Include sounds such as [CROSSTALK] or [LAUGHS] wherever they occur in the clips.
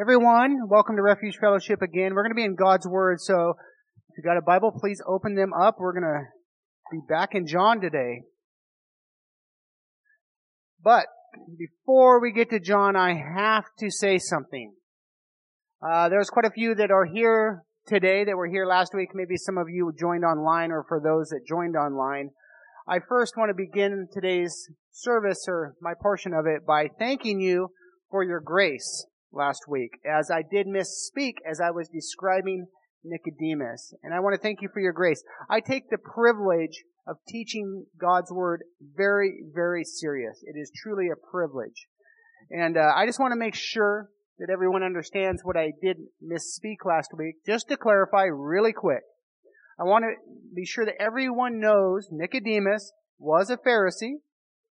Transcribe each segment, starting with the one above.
Everyone, welcome to Refuge Fellowship again. We're going to be in God's Word, so if you got a Bible, please open them up. We're going to be back in John today. But before we get to John, I have to say something. Uh, there's quite a few that are here today that were here last week. Maybe some of you joined online, or for those that joined online. I first want to begin today's service, or my portion of it, by thanking you for your grace last week, as I did misspeak as I was describing Nicodemus. And I want to thank you for your grace. I take the privilege of teaching God's Word very, very serious. It is truly a privilege. And uh, I just want to make sure that everyone understands what I did misspeak last week. Just to clarify really quick, I want to be sure that everyone knows Nicodemus was a Pharisee.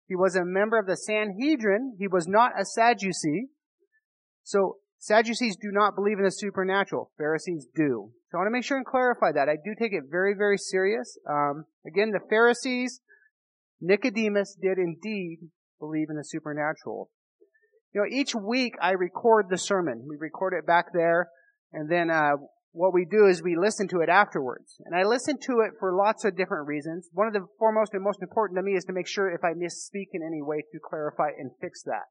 He was a member of the Sanhedrin. He was not a Sadducee. So Sadducees do not believe in the supernatural. Pharisees do. So I want to make sure and clarify that. I do take it very, very serious. Um, again, the Pharisees, Nicodemus did indeed believe in the supernatural. You know, each week I record the sermon. We record it back there, and then uh, what we do is we listen to it afterwards. And I listen to it for lots of different reasons. One of the foremost and most important to me is to make sure if I misspeak in any way to clarify and fix that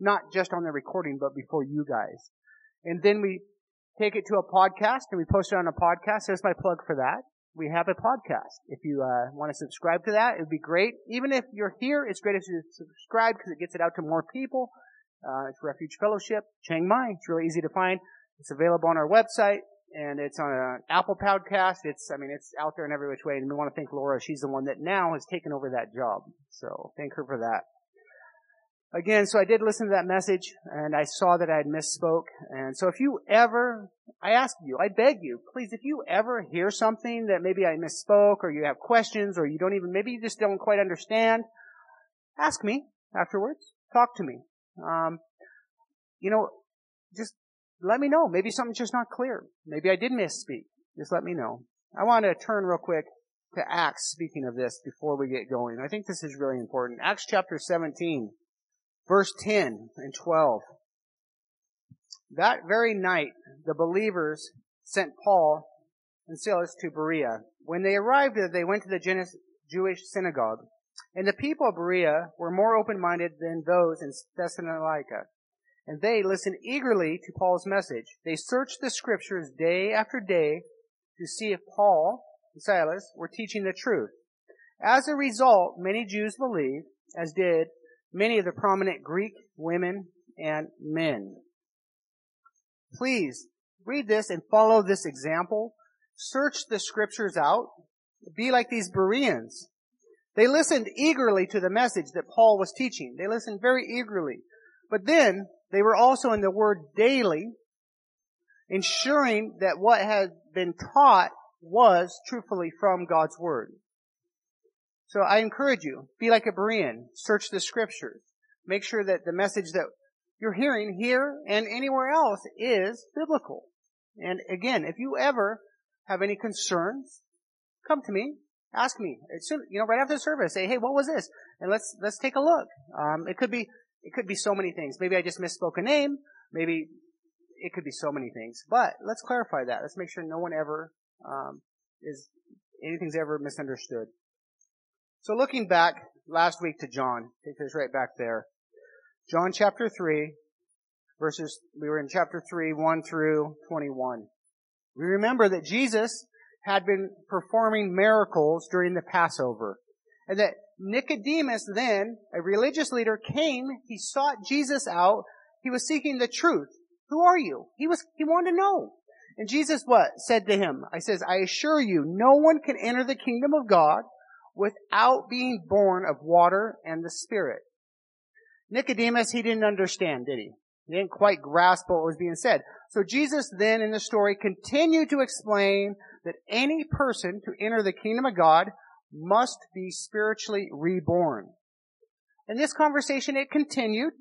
not just on the recording, but before you guys. And then we take it to a podcast and we post it on a podcast. There's my plug for that. We have a podcast. If you uh, want to subscribe to that, it would be great. Even if you're here, it's great if you subscribe because it gets it out to more people. Uh, it's Refuge Fellowship, Chiang Mai. It's really easy to find. It's available on our website and it's on an Apple podcast. It's, I mean, it's out there in every which way. And we want to thank Laura. She's the one that now has taken over that job. So thank her for that. Again, so I did listen to that message and I saw that I had misspoke. And so if you ever, I ask you, I beg you, please, if you ever hear something that maybe I misspoke or you have questions or you don't even, maybe you just don't quite understand, ask me afterwards. Talk to me. Um, you know, just let me know. Maybe something's just not clear. Maybe I did misspeak. Just let me know. I want to turn real quick to Acts, speaking of this, before we get going. I think this is really important. Acts chapter 17. Verse 10 and 12. That very night, the believers sent Paul and Silas to Berea. When they arrived there, they went to the Jewish synagogue. And the people of Berea were more open-minded than those in Thessalonica. And they listened eagerly to Paul's message. They searched the scriptures day after day to see if Paul and Silas were teaching the truth. As a result, many Jews believed, as did many of the prominent Greek women and men. Please read this and follow this example. Search the scriptures out. Be like these Bereans. They listened eagerly to the message that Paul was teaching. They listened very eagerly. But then they were also in the word daily, ensuring that what had been taught was truthfully from God's word. So I encourage you, be like a Berean. Search the scriptures. Make sure that the message that you're hearing here and anywhere else is biblical. And again, if you ever have any concerns, come to me, ask me. Soon, you know, right after the service, say, hey, what was this? And let's, let's take a look. Um, it could be, it could be so many things. Maybe I just misspoke a name. Maybe it could be so many things. But let's clarify that. Let's make sure no one ever, um, is, anything's ever misunderstood. So looking back last week to John, take us right back there. John chapter 3, verses, we were in chapter 3, 1 through 21. We remember that Jesus had been performing miracles during the Passover. And that Nicodemus then, a religious leader, came, he sought Jesus out, he was seeking the truth. Who are you? He was, he wanted to know. And Jesus what? Said to him, I says, I assure you, no one can enter the kingdom of God without being born of water and the Spirit. Nicodemus, he didn't understand, did he? He didn't quite grasp what was being said. So Jesus then in the story continued to explain that any person to enter the kingdom of God must be spiritually reborn. In this conversation, it continued,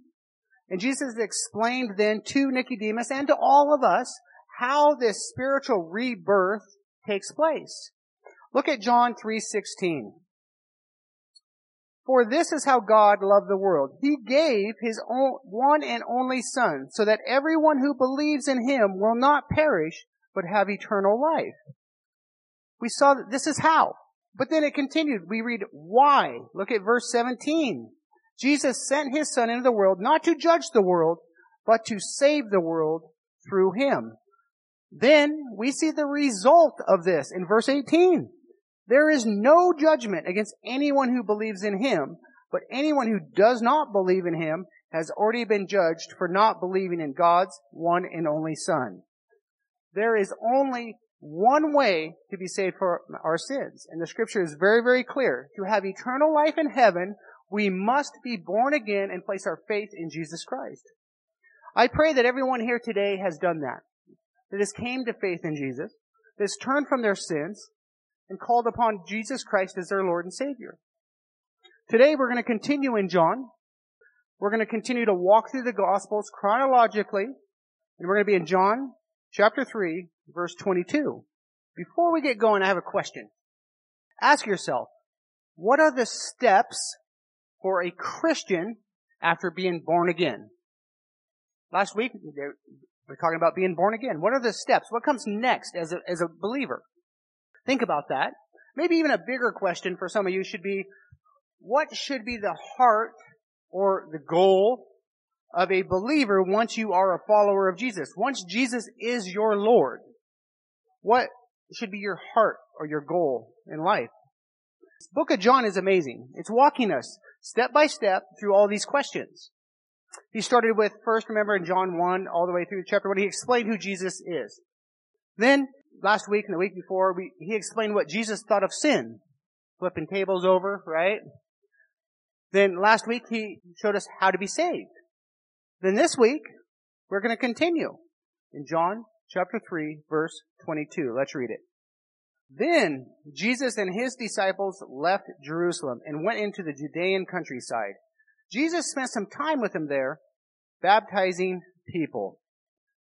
and Jesus explained then to Nicodemus and to all of us how this spiritual rebirth takes place. Look at John 3:16. For this is how God loved the world. He gave His own, one and only Son, so that everyone who believes in Him will not perish, but have eternal life. We saw that this is how. But then it continued. We read why. Look at verse 17. Jesus sent His Son into the world not to judge the world, but to save the world through Him. Then we see the result of this in verse 18. There is no judgment against anyone who believes in him, but anyone who does not believe in him has already been judged for not believing in God's one and only Son. There is only one way to be saved for our sins. And the scripture is very, very clear. To have eternal life in heaven, we must be born again and place our faith in Jesus Christ. I pray that everyone here today has done that. That has came to faith in Jesus, that has turned from their sins, and called upon Jesus Christ as their Lord and Savior. Today we're going to continue in John. We're going to continue to walk through the Gospels chronologically, and we're going to be in John chapter 3, verse 22. Before we get going, I have a question. Ask yourself, what are the steps for a Christian after being born again? Last week, we we're talking about being born again. What are the steps? What comes next as a, as a believer? Think about that. Maybe even a bigger question for some of you should be, what should be the heart or the goal of a believer once you are a follower of Jesus? Once Jesus is your Lord, what should be your heart or your goal in life? This book of John is amazing. It's walking us step by step through all these questions. He started with first, remember in John 1 all the way through chapter 1, he explained who Jesus is. Then last week and the week before, we, he explained what Jesus thought of sin. Flipping tables over, right? Then last week he showed us how to be saved. Then this week, we're going to continue in John chapter 3 verse 22. Let's read it. Then Jesus and his disciples left Jerusalem and went into the Judean countryside. Jesus spent some time with them there, baptizing people.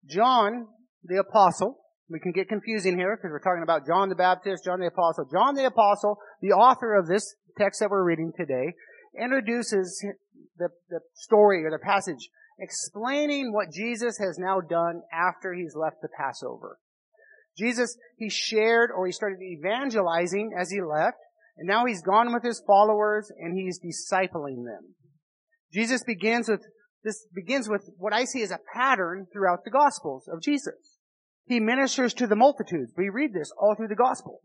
John, the apostle, we can get confusing here because we're talking about John the Baptist, John the Apostle. John the Apostle, the author of this text that we're reading today, introduces the, the story or the passage explaining what Jesus has now done after he's left the Passover. Jesus, he shared or he started evangelizing as he left, and now he's gone with his followers and he's discipling them. Jesus begins with, this begins with what I see as a pattern throughout the Gospels of Jesus. He ministers to the multitudes. We read this all through the gospel.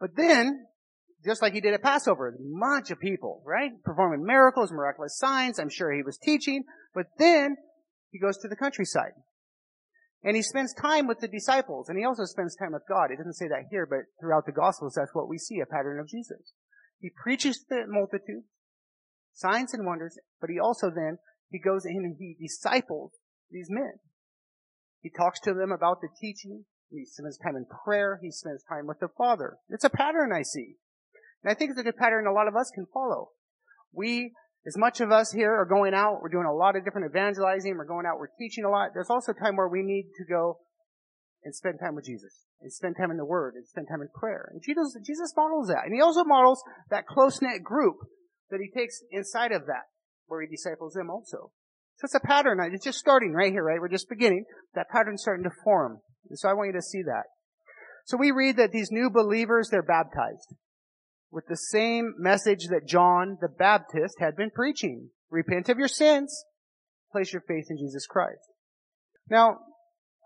But then, just like he did at Passover, a bunch of people, right? Performing miracles, miraculous signs. I'm sure he was teaching. But then, he goes to the countryside. And he spends time with the disciples. And he also spends time with God. It doesn't say that here, but throughout the Gospels, that's what we see, a pattern of Jesus. He preaches to the multitudes, signs and wonders, but he also then, he goes in and he disciples these men. He talks to them about the teaching. He spends time in prayer. He spends time with the Father. It's a pattern I see. And I think it's a good pattern a lot of us can follow. We, as much of us here are going out, we're doing a lot of different evangelizing, we're going out, we're teaching a lot. There's also time where we need to go and spend time with Jesus. And spend time in the Word and spend time in prayer. And Jesus, Jesus models that. And He also models that close-knit group that He takes inside of that, where He disciples them also. So it's a pattern. It's just starting right here, right? We're just beginning. That pattern's starting to form. So I want you to see that. So we read that these new believers, they're baptized with the same message that John the Baptist had been preaching. Repent of your sins. Place your faith in Jesus Christ. Now,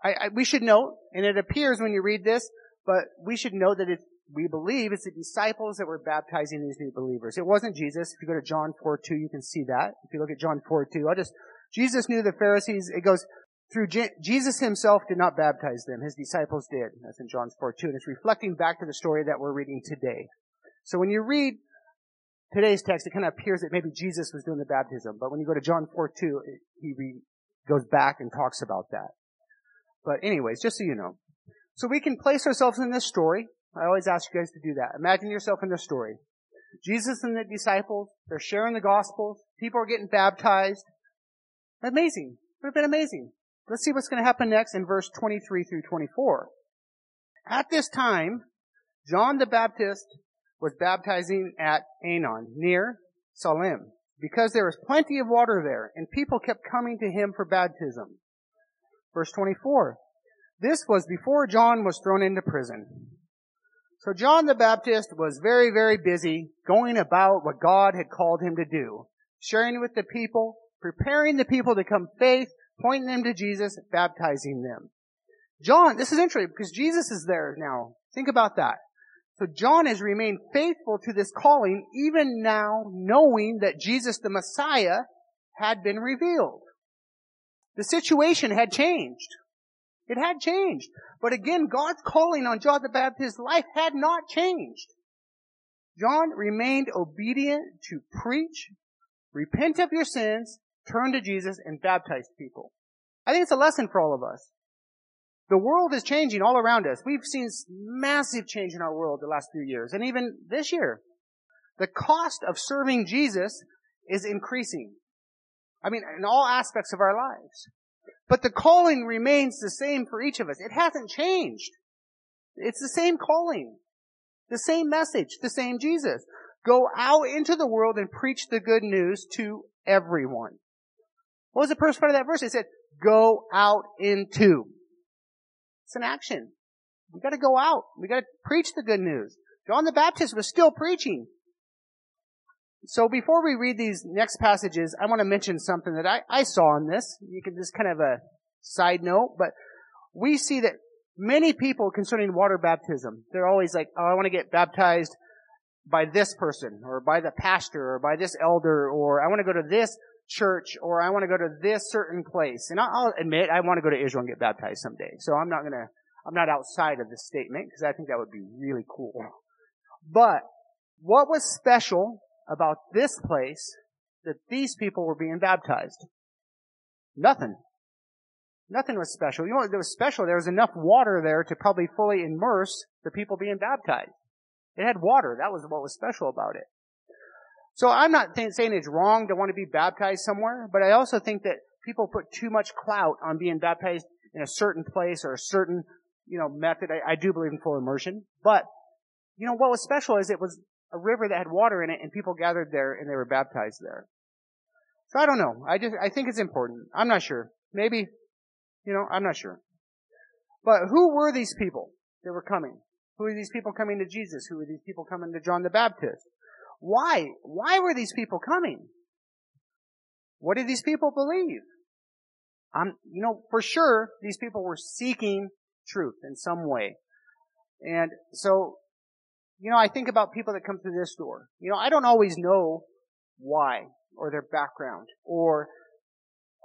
I, I, we should note, and it appears when you read this, but we should note that it, we believe it's the disciples that were baptizing these new believers. It wasn't Jesus. If you go to John 4 2, you can see that. If you look at John 4 2, I'll just Jesus knew the Pharisees. It goes through Je- Jesus himself did not baptize them. His disciples did. That's in John 4 2. And it's reflecting back to the story that we're reading today. So when you read today's text, it kind of appears that maybe Jesus was doing the baptism. But when you go to John 4 2, it, he re- goes back and talks about that. But anyways, just so you know. So we can place ourselves in this story. I always ask you guys to do that. Imagine yourself in this story. Jesus and the disciples, they're sharing the gospel. People are getting baptized. Amazing. Would have been amazing. Let's see what's going to happen next in verse 23 through 24. At this time, John the Baptist was baptizing at Aenon, near Salim, because there was plenty of water there, and people kept coming to him for baptism. Verse 24. This was before John was thrown into prison. So John the Baptist was very, very busy going about what God had called him to do. Sharing with the people, preparing the people to come faith, pointing them to Jesus, baptizing them. John, this is interesting because Jesus is there now. Think about that. So John has remained faithful to this calling even now knowing that Jesus the Messiah had been revealed. The situation had changed. It had changed. But again, God's calling on John the Baptist's life had not changed. John remained obedient to preach, repent of your sins, turn to Jesus, and baptize people. I think it's a lesson for all of us. The world is changing all around us. We've seen massive change in our world the last few years, and even this year. The cost of serving Jesus is increasing. I mean, in all aspects of our lives. But the calling remains the same for each of us. It hasn't changed. It's the same calling. The same message. The same Jesus. Go out into the world and preach the good news to everyone. What was the first part of that verse? It said, go out into. It's an action. We gotta go out. We gotta preach the good news. John the Baptist was still preaching. So before we read these next passages, I want to mention something that I, I saw in this. You can just kind of a side note, but we see that many people concerning water baptism, they're always like, oh, I want to get baptized by this person, or by the pastor, or by this elder, or I want to go to this church, or I want to go to this certain place. And I'll admit, I want to go to Israel and get baptized someday. So I'm not gonna, I'm not outside of this statement, because I think that would be really cool. But, what was special about this place that these people were being baptized? Nothing. Nothing was special. You know what was special? There was enough water there to probably fully immerse the people being baptized. It had water. That was what was special about it. So I'm not th- saying it's wrong to want to be baptized somewhere, but I also think that people put too much clout on being baptized in a certain place or a certain, you know, method. I, I do believe in full immersion, but you know what was special is it was a river that had water in it and people gathered there and they were baptized there. So I don't know. I just, I think it's important. I'm not sure. Maybe, you know, I'm not sure. But who were these people that were coming? Who are these people coming to Jesus? Who are these people coming to John the Baptist? Why? Why were these people coming? What did these people believe? I'm, you know, for sure, these people were seeking truth in some way. And so you know, I think about people that come through this door. You know, I don't always know why or their background or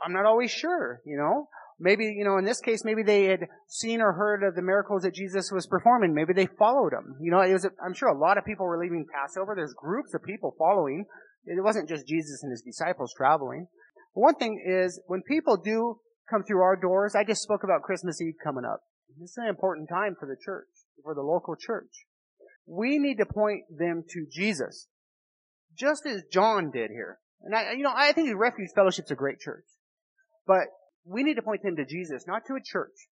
I'm not always sure, you know. Maybe, you know, in this case, maybe they had seen or heard of the miracles that Jesus was performing. Maybe they followed him. You know, it was, I'm sure a lot of people were leaving Passover. There's groups of people following. It wasn't just Jesus and his disciples traveling. One thing is, when people do come through our doors, I just spoke about Christmas Eve coming up. This is an important time for the church, for the local church we need to point them to Jesus. Just as John did here. And I, you know, I think the Refuge Fellowship's a great church. But we need to point them to Jesus, not to a church.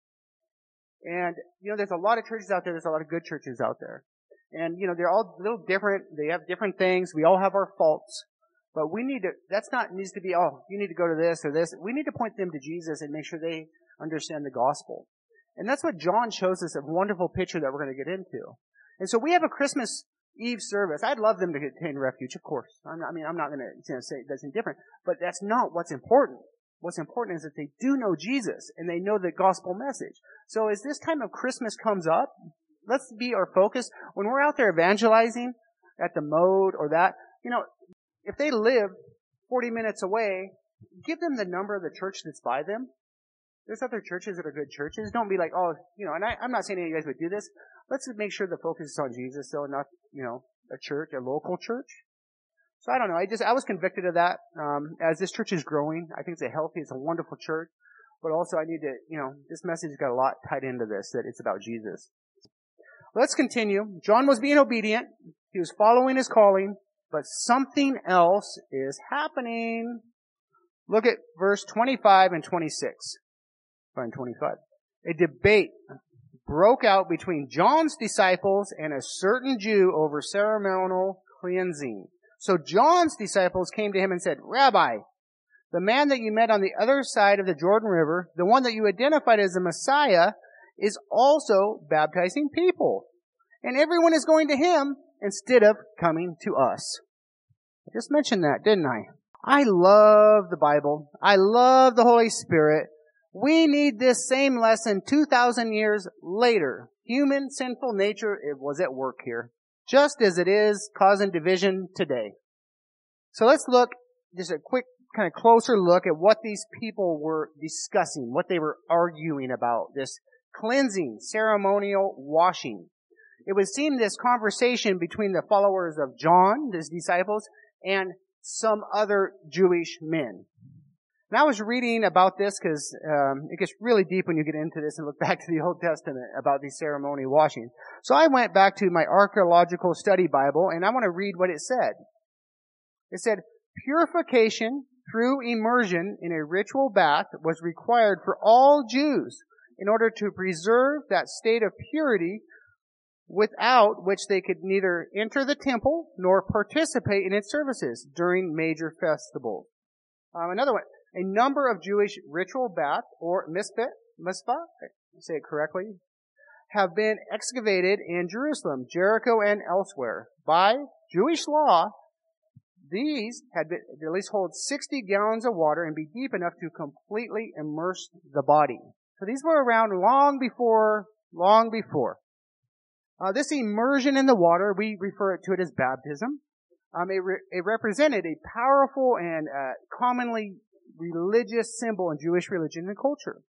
And, you know, there's a lot of churches out there, there's a lot of good churches out there. And, you know, they're all a little different, they have different things, we all have our faults. But we need to, that's not, needs to be, oh, you need to go to this or this. We need to point them to Jesus and make sure they understand the gospel. And that's what John shows us a wonderful picture that we're going to get into. And so we have a Christmas Eve service. I'd love them to attain refuge, of course. I'm I mean, I'm not going to say that's indifferent, but that's not what's important. What's important is that they do know Jesus and they know the gospel message. So as this time of Christmas comes up, let's be our focus. When we're out there evangelizing at the mode or that, you know, if they live 40 minutes away, give them the number of the church that's by them. There's other churches that are good churches. Don't be like, oh, you know, and I, I'm not saying any of you guys would do this, let's make sure the focus is on Jesus, so not, you know, a church, a local church. So I don't know. I just, I was convicted of that. Um, as this church is growing, I think it's a healthy, it's a wonderful church. But also I need to, you know, this message got a lot tied into this, that it's about Jesus. Let's continue. John was being obedient. He was following his calling, but something else is happening. Look at verse 25 and 26. And 25. A debate broke out between John's disciples and a certain Jew over ceremonial cleansing. So John's disciples came to him and said, Rabbi, the man that you met on the other side of the Jordan River, the one that you identified as the Messiah, is also baptizing people. And everyone is going to him instead of coming to us. I just mentioned that, didn't I? I love the Bible. I love the Holy Spirit. We need this same lesson 2,000 years later. Human sinful nature was at work here, just as it is causing division today. So let's look, just a quick kind of closer look at what these people were discussing, what they were arguing about, this cleansing, ceremonial washing. It would seem this conversation between the followers of John, his disciples, and some other Jewish men. And I was reading about this because um, it gets really deep when you get into this and look [LAUGHS] back to the Old Testament about these ceremony washings. So I went back to my archaeological study Bible and I want to read what it said. It said, purification through immersion in a ritual bath was required for all Jews in order to preserve that state of purity without which they could neither enter the temple nor participate in its services during major festivals. Um, another one, a number of Jewish ritual baths, or mispah, mispah, say it correctly, have been excavated in Jerusalem, Jericho, and elsewhere. By Jewish law, these had been, at least hold 60 gallons of water and be deep enough to completely immerse the body. So these were around long before, long before. Uh, this immersion in the water, we refer to it as baptism. Um, it, re- it, represented a powerful and uh, commonly religious symbol in Jewish religion and culture.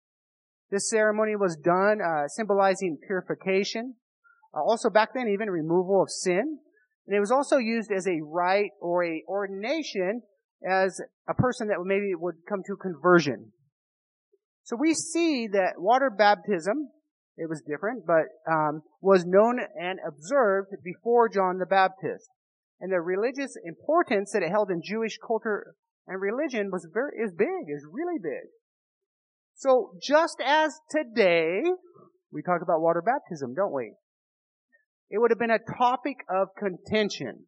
This ceremony was done uh, symbolizing purification. Uh, also back then, even removal of sin. And it was also used as a rite or a ordination as a person that maybe would come to conversion. So we see that water baptism, it was different, but um, was known and observed before John the Baptist. And the religious importance that it held in Jewish culture and religion was very is big, is really big. So just as today, we talk about water baptism, don't we? It would have been a topic of contention.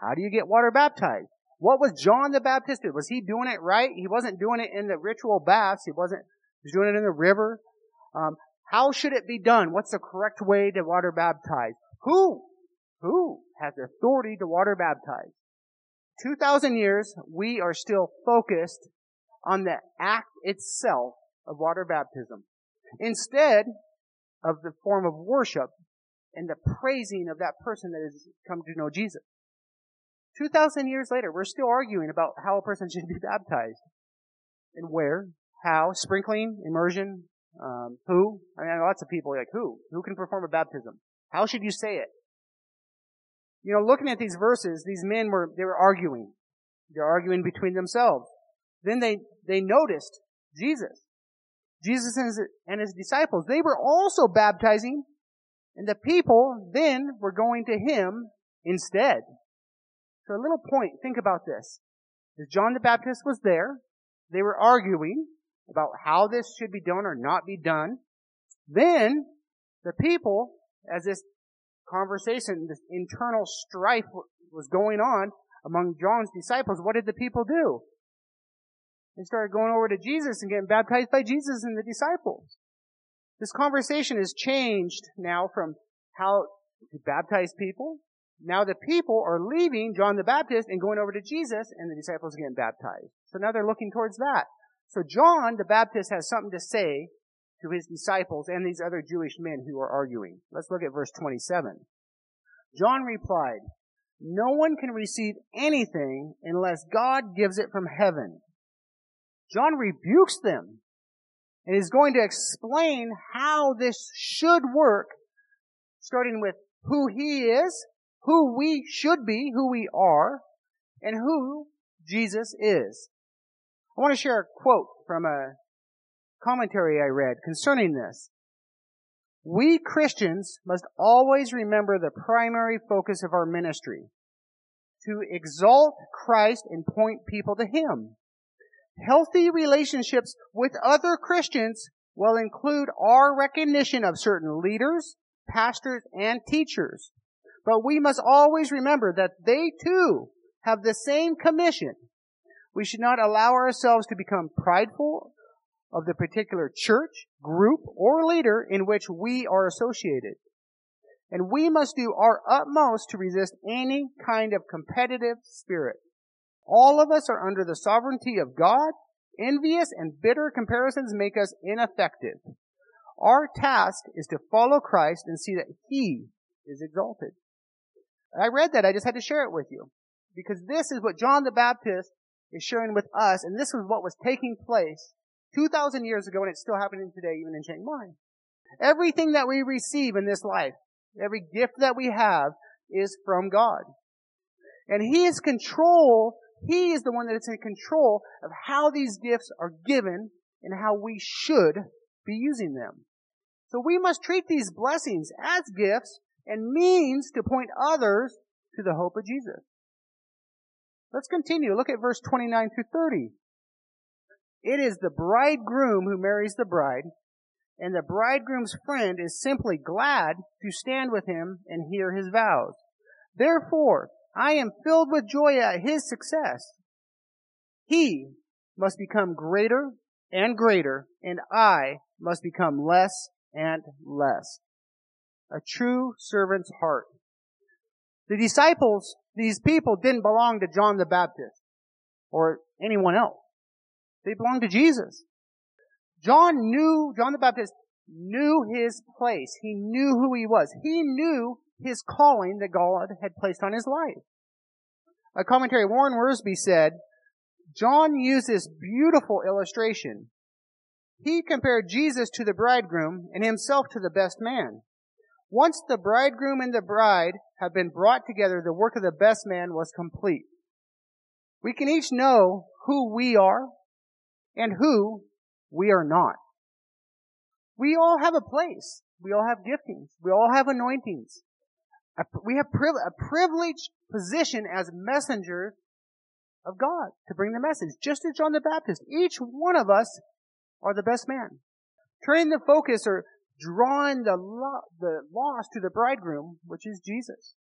How do you get water baptized? What was John the Baptist doing? Was he doing it right? He wasn't doing it in the ritual baths. He wasn't, he was doing it in the river. Um, how should it be done? What's the correct way to water baptize? Who? Who has the authority to water baptize? 2,000 years, we are still focused on the act itself of water baptism. Instead of the form of worship and the praising of that person that has come to know Jesus. 2,000 years later, we're still arguing about how a person should be baptized. And where, how, sprinkling, immersion, um, who. I mean, lots of people like, who? Who can perform a baptism? How should you say it? You know, looking at these verses, these men were, they were arguing. They're arguing between themselves. Then they, they noticed Jesus. Jesus and his, and his disciples. They were also baptizing and the people then were going to him instead. So a little point, think about this. As John the Baptist was there, they were arguing about how this should be done or not be done. Then the people, as this conversation, this internal strife was going on among John's disciples, what did the people do? They started going over to Jesus and getting baptized by Jesus and the disciples. This conversation has changed now from how to baptize people. Now the people are leaving John the Baptist and going over to Jesus and the disciples are getting baptized. So now they're looking towards that. So John the Baptist has something to say to his disciples and these other Jewish men who are arguing. Let's look at verse 27. John replied, No one can receive anything unless God gives it from heaven. John rebukes them and is going to explain how this should work, starting with who he is, who we should be, who we are, and who Jesus is. I want to share a quote from a commentary I read concerning this. We Christians must always remember the primary focus of our ministry. To exalt Christ and point people to Him. Healthy relationships with other Christians will include our recognition of certain leaders, pastors, and teachers. But we must always remember that they too have the same commission. We should not allow ourselves to become prideful of the particular church, group, or leader in which we are associated. And we must do our utmost to resist any kind of competitive spirit. All of us are under the sovereignty of God. Envious and bitter comparisons make us ineffective. Our task is to follow Christ and see that He is exalted. I read that. I just had to share it with you. Because this is what John the Baptist is sharing with us, and this was what was taking place 2,000 years ago, and it's still happening today, even in Chiang Mai. Everything that we receive in this life, every gift that we have, is from God. And He is control, He is the one that is in control of how these gifts are given and how we should be using them. So we must treat these blessings as gifts and means to point others to the hope of Jesus. Let's continue. Look at verse 29 through 30. It is the bridegroom who marries the bride, and the bridegroom's friend is simply glad to stand with him and hear his vows. Therefore, I am filled with joy at his success. He must become greater and greater, and I must become less and less. A true servant's heart. The disciples, these people didn't belong to John the Baptist or anyone else. They belonged to Jesus. John knew, John the Baptist knew his place. He knew who he was. He knew his calling that God had placed on his life. A commentary, Warren Wiersbe said, John used this beautiful illustration. He compared Jesus to the bridegroom and himself to the best man. Once the bridegroom and the bride have been brought together, the work of the best man was complete. We can each know who we are and who we are not. We all have a place. We all have giftings. We all have anointings. We have a privileged position as messengers of God to bring the message, just as John the Baptist. Each one of us are the best man. Turning the focus or drawing the, lo- the lost to the bridegroom, which is Jesus.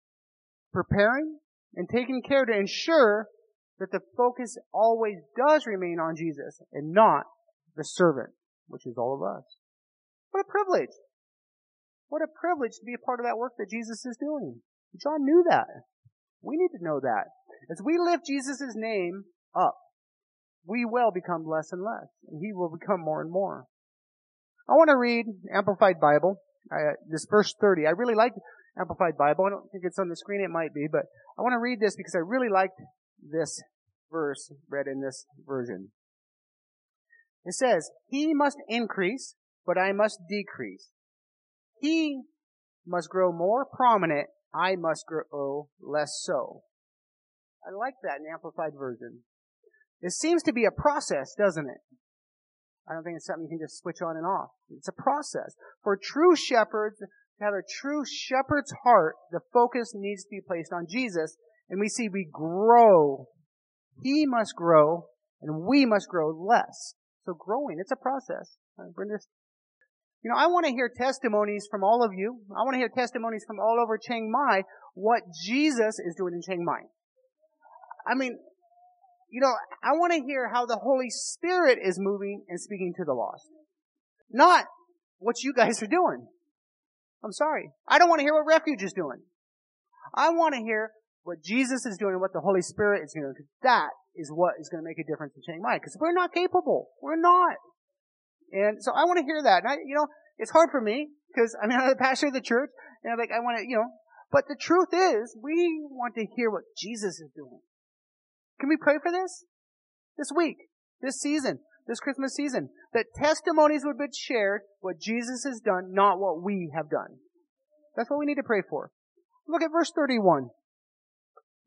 Preparing and taking care to ensure that the focus always does remain on Jesus and not the servant, which is all of us. What a privilege. What a privilege to be a part of that work that Jesus is doing. John knew that. We need to know that. As we lift Jesus' name up, we will become less and less, and he will become more and more. I want to read Amplified Bible, this verse 30. I really like Amplified Bible. I don't think it's on the screen. It might be, but I want to read this because I really liked this verse read in this version. It says, He must increase, but I must decrease. He must grow more prominent, I must grow less so. I like that in Amplified Version. It seems to be a process, doesn't it? I don't think it's something you can just switch on and off. It's a process. For true shepherds, to have a true shepherd's heart, the focus needs to be placed on Jesus. And we see we grow. He must grow, and we must grow less. So growing, it's a process. You know, I want to hear testimonies from all of you. I want to hear testimonies from all over Chiang Mai what Jesus is doing in Chiang Mai. I mean, you know, I want to hear how the Holy Spirit is moving and speaking to the lost. Not what you guys are doing. I'm sorry. I don't want to hear what Refuge is doing. I want to hear what Jesus is doing and what the Holy Spirit is doing. Because that is what is going to make a difference in Chiang Mai. Because we're not capable. We're not. And so I want to hear that. And I, you know, it's hard for me because I mean, I'm [LAUGHS] the pastor of the church and I'm like, I want to, you know, but the truth is we want to hear what Jesus is doing. Can we pray for this? This week, this season, this Christmas season, that testimonies would be shared what Jesus has done, not what we have done. That's what we need to pray for. Look at verse 31.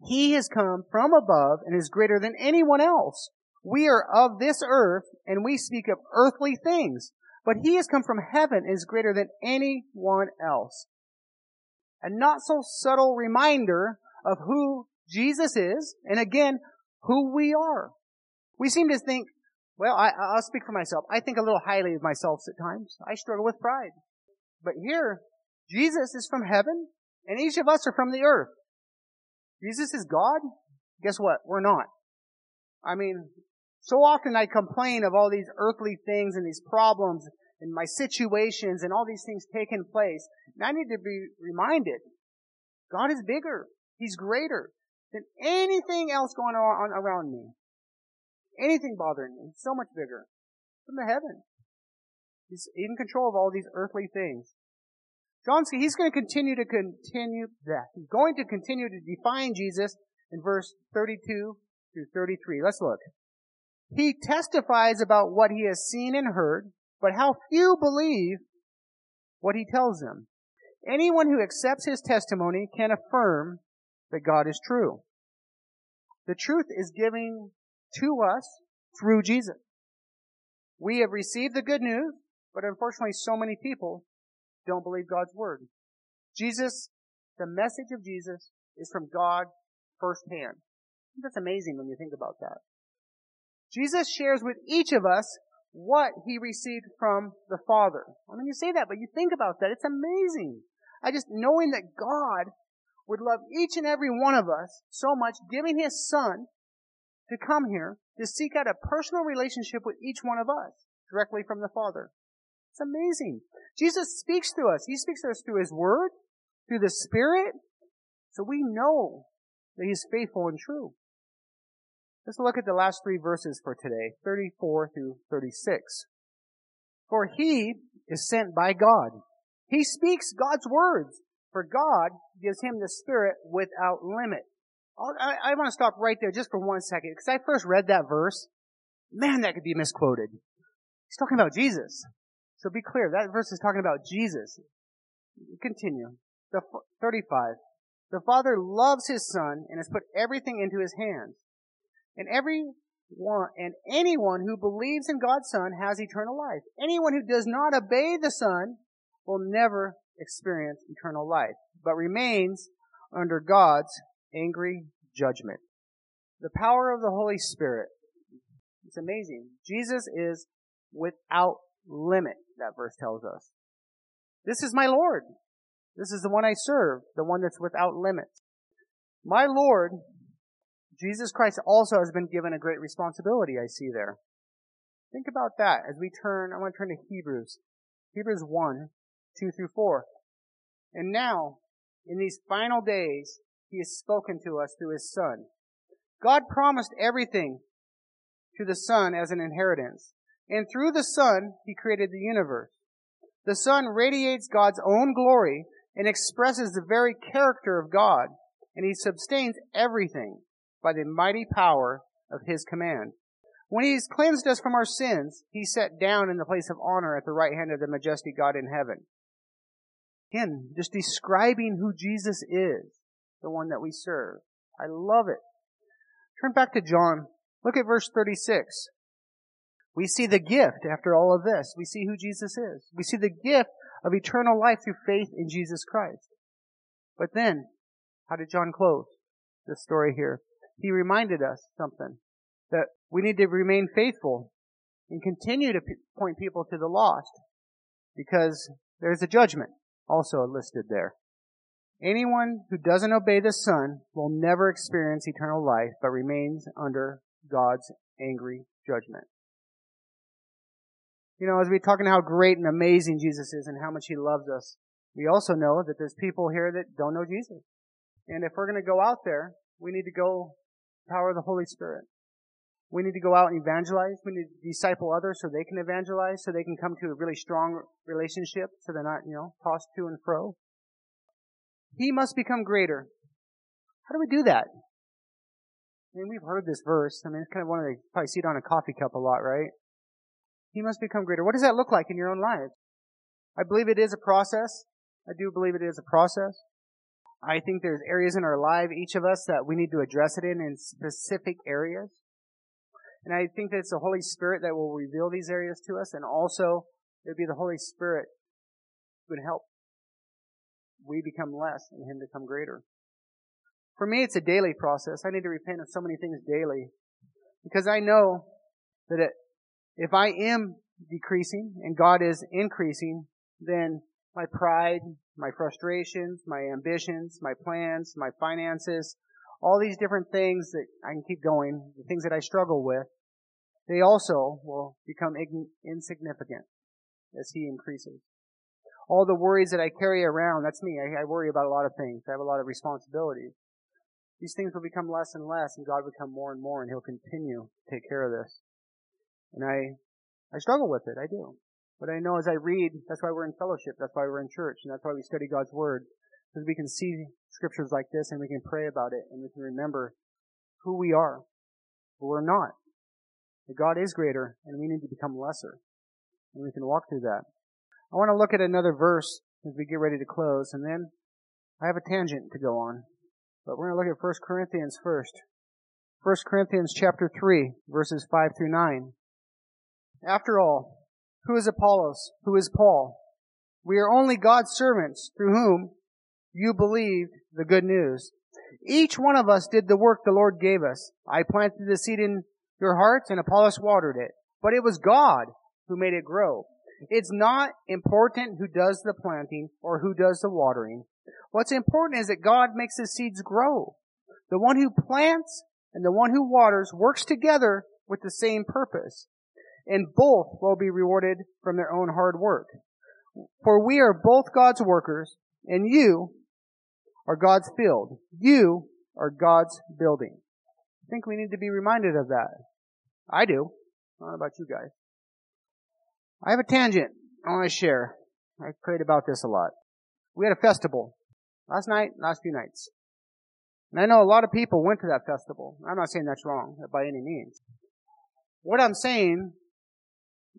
He has come from above and is greater than anyone else. We are of this earth and we speak of earthly things, but he has come from heaven and is greater than anyone else. A not so subtle reminder of who Jesus is, and again, who we are. We seem to think, well, I, I'll speak for myself. I think a little highly of myself at times. I struggle with pride. But here, Jesus is from heaven, and each of us are from the earth. Jesus is God. Guess what? We're not. I mean, so often I complain of all these earthly things and these problems and my situations and all these things taking place. And I need to be reminded, God is bigger. He's greater than anything else going on around me. Anything bothering me. so much bigger. From the heaven. He's in control of all these earthly things. John's, he's going to continue to continue that. He's going to continue to define Jesus in verse 32 through 33. Let's look. He testifies about what he has seen and heard, but how few believe what he tells them. Anyone who accepts his testimony can affirm that God is true. The truth is given to us through Jesus. We have received the good news, but unfortunately so many people don't believe God's word. Jesus, the message of Jesus is from God firsthand. That's amazing when you think about that. Jesus shares with each of us what he received from the Father. I mean, you say that, but you think about that. It's amazing. I just knowing that God would love each and every one of us so much, giving his son to come here to seek out a personal relationship with each one of us directly from the Father. It's amazing. Jesus speaks to us. He speaks to us through his word, through the Spirit, so we know that he's faithful and true. Let's look at the last three verses for today, 34 through 36. For he is sent by God. He speaks God's words, for God gives him the Spirit without limit. I, I want to stop right there just for one second, because I first read that verse. Man, that could be misquoted. He's talking about Jesus. So be clear, that verse is talking about Jesus. Continue. The 35. The Father loves His Son and has put everything into His hands. And every one, and anyone who believes in God's Son has eternal life. Anyone who does not obey the Son will never experience eternal life, but remains under God's angry judgment. The power of the Holy Spirit. It's amazing. Jesus is without limit, that verse tells us. This is my Lord. This is the one I serve, the one that's without limit. My Lord Jesus Christ also has been given a great responsibility, I see there. Think about that as we turn, I want to turn to Hebrews. Hebrews 1, 2 through 4. And now, in these final days, He has spoken to us through His Son. God promised everything to the Son as an inheritance. And through the Son, He created the universe. The Son radiates God's own glory and expresses the very character of God, and He sustains everything by the mighty power of his command. When he's cleansed us from our sins, he sat down in the place of honor at the right hand of the majestic God in heaven. Again, just describing who Jesus is, the one that we serve. I love it. Turn back to John. Look at verse 36. We see the gift after all of this. We see who Jesus is. We see the gift of eternal life through faith in Jesus Christ. But then, how did John close this story here? he reminded us something that we need to remain faithful and continue to point people to the lost because there's a judgment also listed there. Anyone who doesn't obey the Son will never experience eternal life, but remains under God's angry judgment. You know, as we're talking how great and amazing Jesus is and how much He loves us, we also know that there's people here that don't know Jesus. And if we're going to go out there, we need to go power of the Holy Spirit. We need to go out and evangelize. We need to disciple others so they can evangelize, so they can come to a really strong relationship, so they're not, you know, tossed to and fro. He must become greater. How do we do that? I mean, we've heard this verse. I mean, it's kind of one of the, probably see it on a coffee cup a lot, right? He must become greater. What does that look like in your own life? I believe it is a process. I do believe it is a process. I think there's areas in our life, each of us, that we need to address it in in specific areas. And I think that it's the Holy Spirit that will reveal these areas to us, and also it would be the Holy Spirit who would help we become less and Him become greater. For me, it's a daily process. I need to repent of so many things daily because I know that it, if I am decreasing and God is increasing, then my pride, my frustrations, my ambitions, my plans, my finances, all these different things that I can keep going, the things that I struggle with, they also will become insignificant as He increases. All the worries that I carry around, that's me. I, I worry about a lot of things. I have a lot of responsibilities. These things will become less and less, and God will become more and more, and He'll continue to take care of this. And I, I struggle with it. I do. But I know as I read, that's why we're in fellowship. That's why we're in church, and that's why we study God's Word. Because we can see scriptures like this, and we can pray about it, and we can remember who we are. But we're not. That God is greater, and we need to become lesser. And we can walk through that. I want to look at another verse as we get ready to close, and then I have a tangent to go on. But we're going to look at 1 Corinthians first. 1 Corinthians chapter 3, verses 5 through 9. After all, who is Apollos? Who is Paul? We are only God's servants through whom you believed the good news. Each one of us did the work the Lord gave us. I planted the seed in your hearts and Apollos watered it. But it was God who made it grow. It's not important who does the planting or who does the watering. What's important is that God makes the seeds grow. The one who plants and the one who waters works together with the same purpose. And both will be rewarded from their own hard work. For we are both God's workers, and you are God's field. You are God's building. I think we need to be reminded of that. I do. I don't know about you guys. I have a tangent I want to share. I prayed about this a lot. We had a festival last night, last few nights. And I know a lot of people went to that festival. I'm not saying that's wrong by any means. What I'm saying,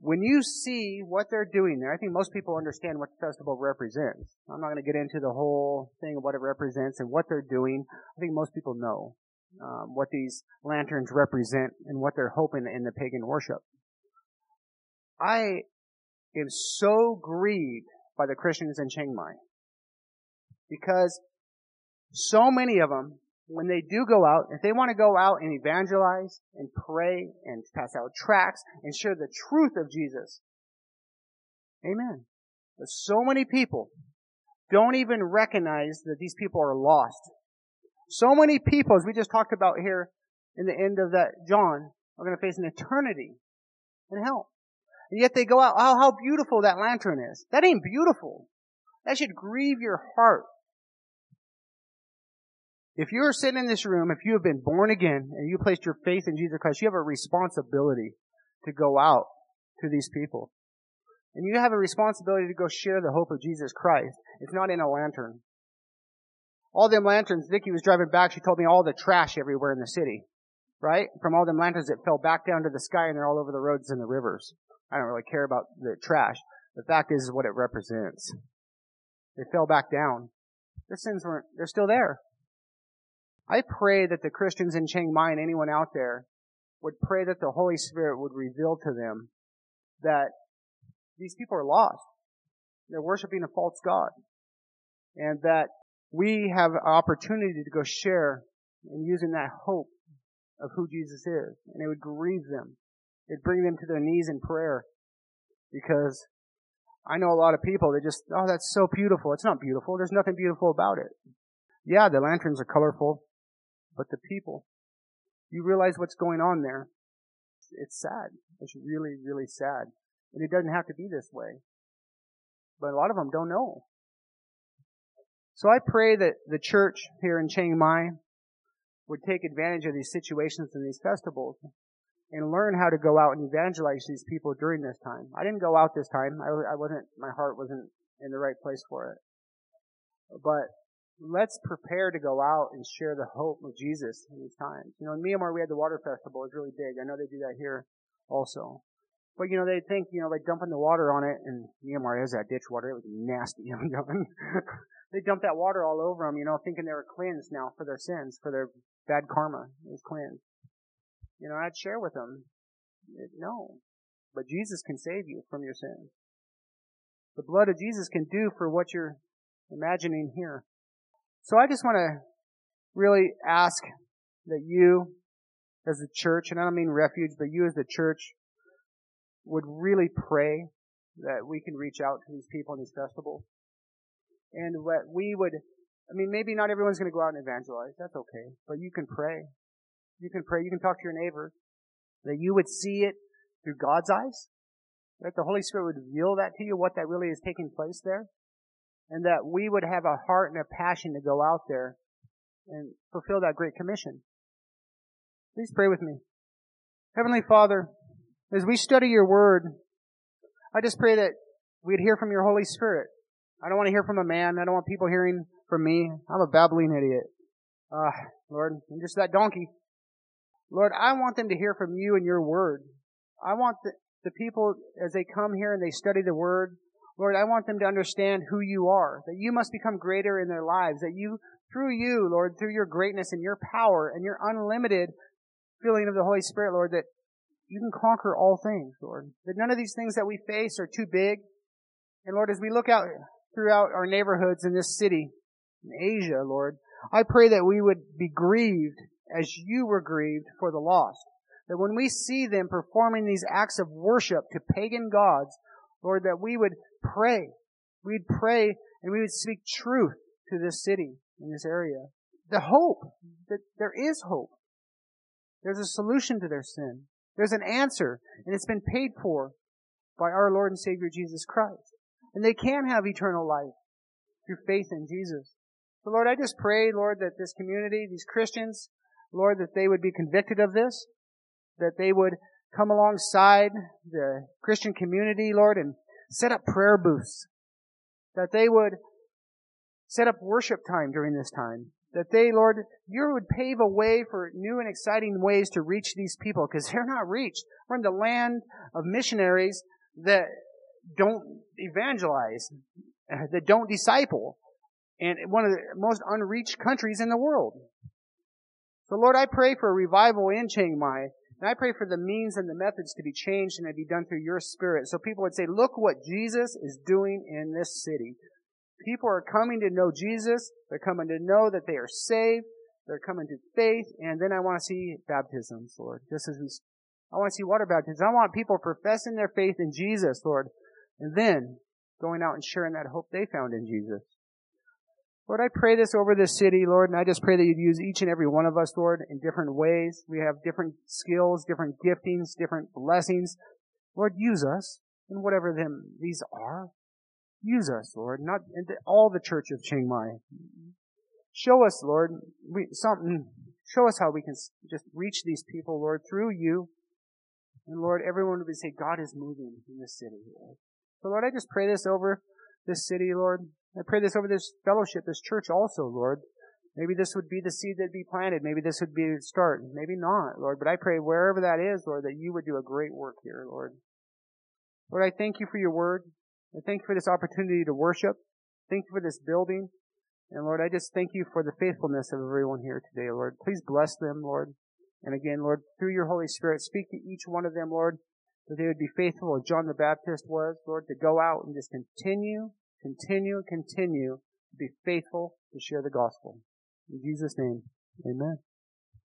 when you see what they're doing there, I think most people understand what the festival represents. I'm not going to get into the whole thing of what it represents and what they're doing. I think most people know um, what these lanterns represent and what they're hoping in the pagan worship. I am so grieved by the Christians in Chiang Mai because so many of them, when they do go out, if they want to go out and evangelize and pray and pass out tracts and share the truth of Jesus, amen. But so many people don't even recognize that these people are lost. So many people, as we just talked about here in the end of that John, are going to face an eternity in hell. And yet they go out, oh, how beautiful that lantern is. That ain't beautiful. That should grieve your heart. If you're sitting in this room, if you have been born again and you placed your faith in Jesus Christ, you have a responsibility to go out to these people. And you have a responsibility to go share the hope of Jesus Christ. It's not in a lantern. All them lanterns, Vicky was driving back, she told me all the trash everywhere in the city. Right? From all them lanterns that fell back down to the sky and they're all over the roads and the rivers. I don't really care about the trash. The fact is, is what it represents. They fell back down. Their sins weren't, they're still there. I pray that the Christians in Chiang Mai and anyone out there would pray that the Holy Spirit would reveal to them that these people are lost. They're worshiping a false God. And that we have an opportunity to go share and using that hope of who Jesus is. And it would grieve them. It'd bring them to their knees in prayer. Because I know a lot of people that just, oh, that's so beautiful. It's not beautiful. There's nothing beautiful about it. Yeah, the lanterns are colorful but the people. You realize what's going on there. It's sad. It's really, really sad. And it doesn't have to be this way. But a lot of them don't know. So I pray that the church here in Chiang Mai would take advantage of these situations and these festivals and learn how to go out and evangelize these people during this time. I didn't go out this time. I, I wasn't, my heart wasn't in the right place for it. But let's prepare to go out and share the hope of Jesus in these times. You know, in Myanmar we had the water festival. It's really big. I know they do that here also. But you know, they think, you know, like dumping the water on it, and Myanmar has that ditch water. It was nasty. [LAUGHS] You know, [LAUGHS] they dumped that water all over them, you know, thinking they were cleansed now for their sins, for their bad karma. It was cleansed. You know, I'd share with them. No. But Jesus can save you from your sins. The blood of Jesus can do for what you're imagining here. So I just want to really ask that you, as a church, and I don't mean refuge, but you as the church, would really pray that we can reach out to these people in these festivals. And that we would I mean, maybe not everyone's going to go out and evangelize. That's okay. But you can pray. You can pray. You can talk to your neighbor. That you would see it through God's eyes. That the Holy Spirit would reveal that to you, what that really is taking place there. And that we would have a heart and a passion to go out there and fulfill that great commission. Please pray with me. Heavenly Father, as we study your word, I just pray that we'd hear from your Holy Spirit. I don't want to hear from a man. I don't want people hearing from me. I'm a babbling idiot. Ah, uh, Lord, I'm just that donkey. Lord, I want them to hear from you and your word. I want the, the people, as they come here and they study the word, Lord, I want them to understand who you are, that you must become greater in their lives, that you, through you, Lord, through your greatness and your power and your unlimited filling of the Holy Spirit, Lord, that you can conquer all things, Lord. That none of these things that we face are too big. And Lord, as we look out throughout our neighborhoods in this city, in Asia, Lord, I pray that we would be grieved as you were grieved for the lost. That when we see them performing these acts of worship to pagan gods, Lord, that we would pray. We'd pray and we would speak truth to this city, in this area. The hope, that there is hope. There's a solution to their sin. There's an answer, and it's been paid for by our Lord and Savior Jesus Christ. And they can have eternal life through faith in Jesus. So Lord, I just pray, Lord, that this community, these Christians, Lord, that they would be convicted of this, that they would come alongside the Christian community, Lord, and set up prayer booths, that they would set up worship time during this time, that they, Lord, you would pave a way for new and exciting ways to reach these people because [LAUGHS] they're not reached. We're in the land of missionaries that don't evangelize, [LAUGHS] that don't disciple, and one of the most unreached countries in the world. So Lord, I pray for a revival in Chiang Mai, and I pray for the means and the methods to be changed and to be done through your spirit. So people would say, look what Jesus is doing in this city. People are coming to know Jesus. They're coming to know that they are saved. They're coming to faith. And then I want to see baptisms, Lord. Just as we, I want to see water baptisms. I want people professing their faith in Jesus, Lord. And then going out and sharing that hope they found in Jesus. Lord, I pray this over this city, Lord, and I just pray that you'd use each and every one of us, Lord, in different ways. We have different skills, different giftings, different blessings. Lord, use us in whatever them these are. Use us, Lord, not all the church of Chiang Mai. Show us, Lord, we, something, show us how we can just reach these people, Lord, through you. And Lord, everyone would say, God is moving in this city, Lord. So Lord, I just pray this over this city, Lord. I pray this over this fellowship, this church also, Lord. Maybe this would be the seed that'd be planted. Maybe this would be the start. Maybe not, Lord. But I pray wherever that is, Lord, that you would do a great work here, Lord. Lord, I thank you for your word. I thank you for this opportunity to worship. Thank you for this building. And Lord, I just thank you for the faithfulness of everyone here today, Lord. Please bless them, Lord. And again, Lord, through your Holy Spirit, speak to each one of them, Lord, that they would be faithful as John the Baptist was, Lord, to go out and just continue, continue, continue to be faithful to share the gospel. In Jesus' name, amen.